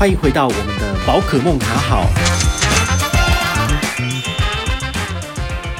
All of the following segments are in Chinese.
欢迎回到我们的宝可梦卡好。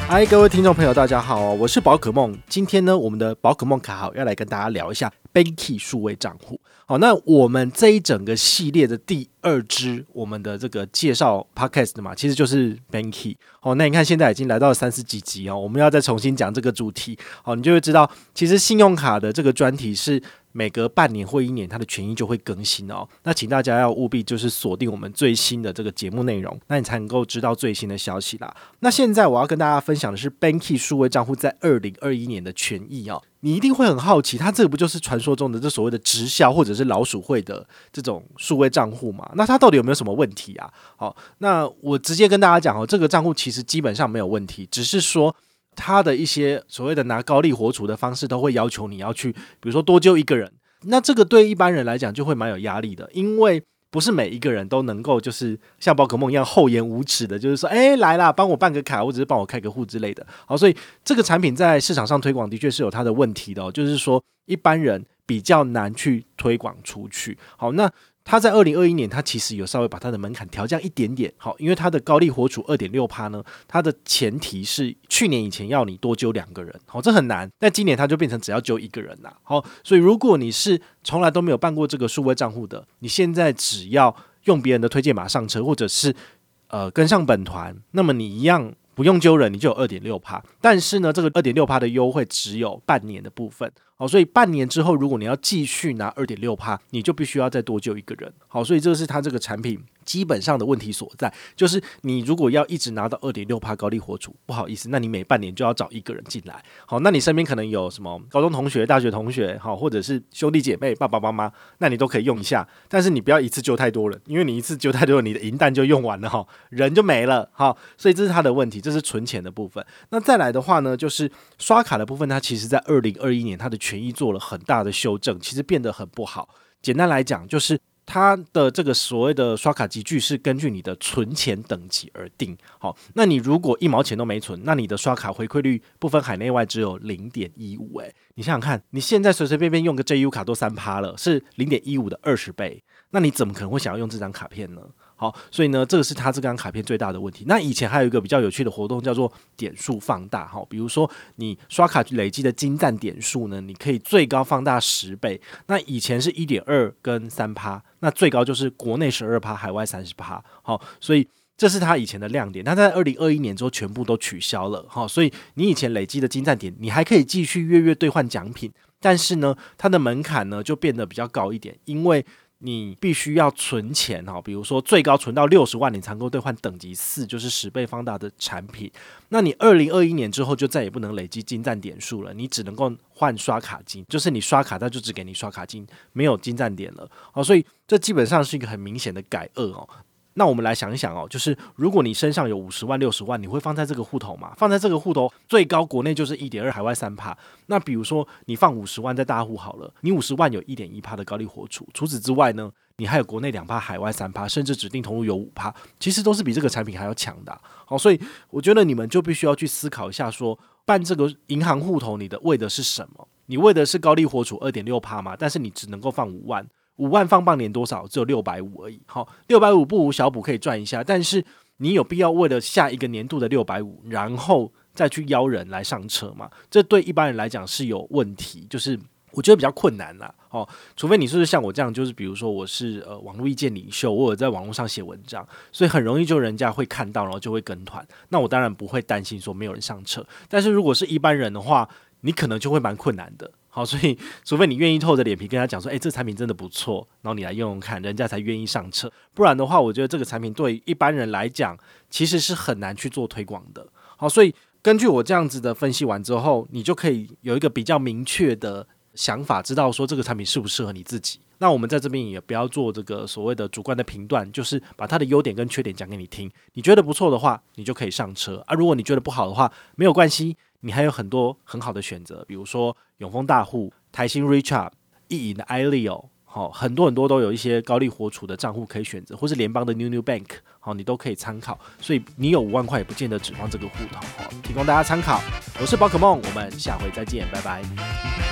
嗨，各位听众朋友，大家好，我是宝可梦。今天呢，我们的宝可梦卡好要来跟大家聊一下 Banky 数位账户。好，那我们这一整个系列的第二支，我们的这个介绍 Podcast 的嘛，其实就是 Banky。好，那你看现在已经来到三十几集哦，我们要再重新讲这个主题。好，你就会知道，其实信用卡的这个专题是。每隔半年或一年，它的权益就会更新哦。那请大家要务必就是锁定我们最新的这个节目内容，那你才能够知道最新的消息啦。那现在我要跟大家分享的是 Banky 数位账户在二零二一年的权益哦。你一定会很好奇，它这个不就是传说中的这所谓的直销或者是老鼠会的这种数位账户吗？那它到底有没有什么问题啊？好，那我直接跟大家讲哦，这个账户其实基本上没有问题，只是说。他的一些所谓的拿高利活储的方式，都会要求你要去，比如说多揪一个人。那这个对一般人来讲就会蛮有压力的，因为不是每一个人都能够就是像宝可梦一样厚颜无耻的，就是说，哎，来啦，帮我办个卡，或者是帮我开个户之类的。好，所以这个产品在市场上推广的确是有它的问题的哦，就是说一般人比较难去推广出去。好，那。它在二零二一年，它其实有稍微把它的门槛调降一点点，好，因为它的高利活储二点六趴呢，它的前提是去年以前要你多揪两个人，好，这很难，但今年它就变成只要揪一个人啦，好，所以如果你是从来都没有办过这个数位账户的，你现在只要用别人的推荐码上车，或者是呃跟上本团，那么你一样。不用揪人，你就有二点六趴。但是呢，这个二点六趴的优惠只有半年的部分，好，所以半年之后，如果你要继续拿二点六趴，你就必须要再多救一个人，好，所以这是它这个产品。基本上的问题所在，就是你如果要一直拿到二点六趴高利活储，不好意思，那你每半年就要找一个人进来。好，那你身边可能有什么高中同学、大学同学，好，或者是兄弟姐妹、爸爸妈妈，那你都可以用一下。但是你不要一次救太多人，因为你一次救太多人，你的银弹就用完了哈，人就没了哈。所以这是他的问题，这是存钱的部分。那再来的话呢，就是刷卡的部分，它其实在二零二一年它的权益做了很大的修正，其实变得很不好。简单来讲，就是。它的这个所谓的刷卡集聚是根据你的存钱等级而定。好，那你如果一毛钱都没存，那你的刷卡回馈率不分海内外只有零点一五。诶，你想想看，你现在随随便便用个 JU 卡都三趴了，是零点一五的二十倍，那你怎么可能会想要用这张卡片呢？好，所以呢，这个是它这张卡片最大的问题。那以前还有一个比较有趣的活动，叫做点数放大。哈，比如说你刷卡累积的金赞点数呢，你可以最高放大十倍。那以前是一点二跟三趴，那最高就是国内十二趴，海外三十趴。好，所以这是它以前的亮点。那在二零二一年之后全部都取消了。哈，所以你以前累积的金赞点，你还可以继续月月兑换奖品，但是呢，它的门槛呢就变得比较高一点，因为。你必须要存钱哈，比如说最高存到六十万，你才能够兑换等级四，就是十倍放大的产品。那你二零二一年之后就再也不能累积金赞点数了，你只能够换刷卡金，就是你刷卡，它就只给你刷卡金，没有金赞点了。哦，所以这基本上是一个很明显的改恶哦。那我们来想一想哦，就是如果你身上有五十万、六十万，你会放在这个户头吗？放在这个户头，最高国内就是一点二，海外三趴。那比如说你放五十万在大户好了，你五十万有一点一趴的高利活储。除此之外呢，你还有国内两趴、海外三趴，甚至指定投入有五趴，其实都是比这个产品还要强的。好，所以我觉得你们就必须要去思考一下说，说办这个银行户头，你的为的是什么？你为的是高利活储二点六趴吗？但是你只能够放五万。五万放半年多少？只有六百五而已。好，六百五不无小补，可以赚一下。但是你有必要为了下一个年度的六百五，然后再去邀人来上车吗？这对一般人来讲是有问题，就是我觉得比较困难啦。哦，除非你是像我这样，就是比如说我是呃网络意见领袖，我有在网络上写文章，所以很容易就人家会看到，然后就会跟团。那我当然不会担心说没有人上车。但是如果是一般人的话，你可能就会蛮困难的。好，所以除非你愿意厚着脸皮跟他讲说，诶，这产品真的不错，然后你来用用看，人家才愿意上车。不然的话，我觉得这个产品对一般人来讲，其实是很难去做推广的。好，所以根据我这样子的分析完之后，你就可以有一个比较明确的想法，知道说这个产品适不适合你自己。那我们在这边也不要做这个所谓的主观的评断，就是把它的优点跟缺点讲给你听。你觉得不错的话，你就可以上车啊。如果你觉得不好的话，没有关系。你还有很多很好的选择，比如说永丰大户、台新 Richard、意银的 iLeo，好，很多很多都有一些高利活储的账户可以选择，或是联邦的 New New Bank，好，你都可以参考。所以你有五万块也不见得只放这个户头，哦，提供大家参考。我是宝可梦，我们下回再见，拜拜。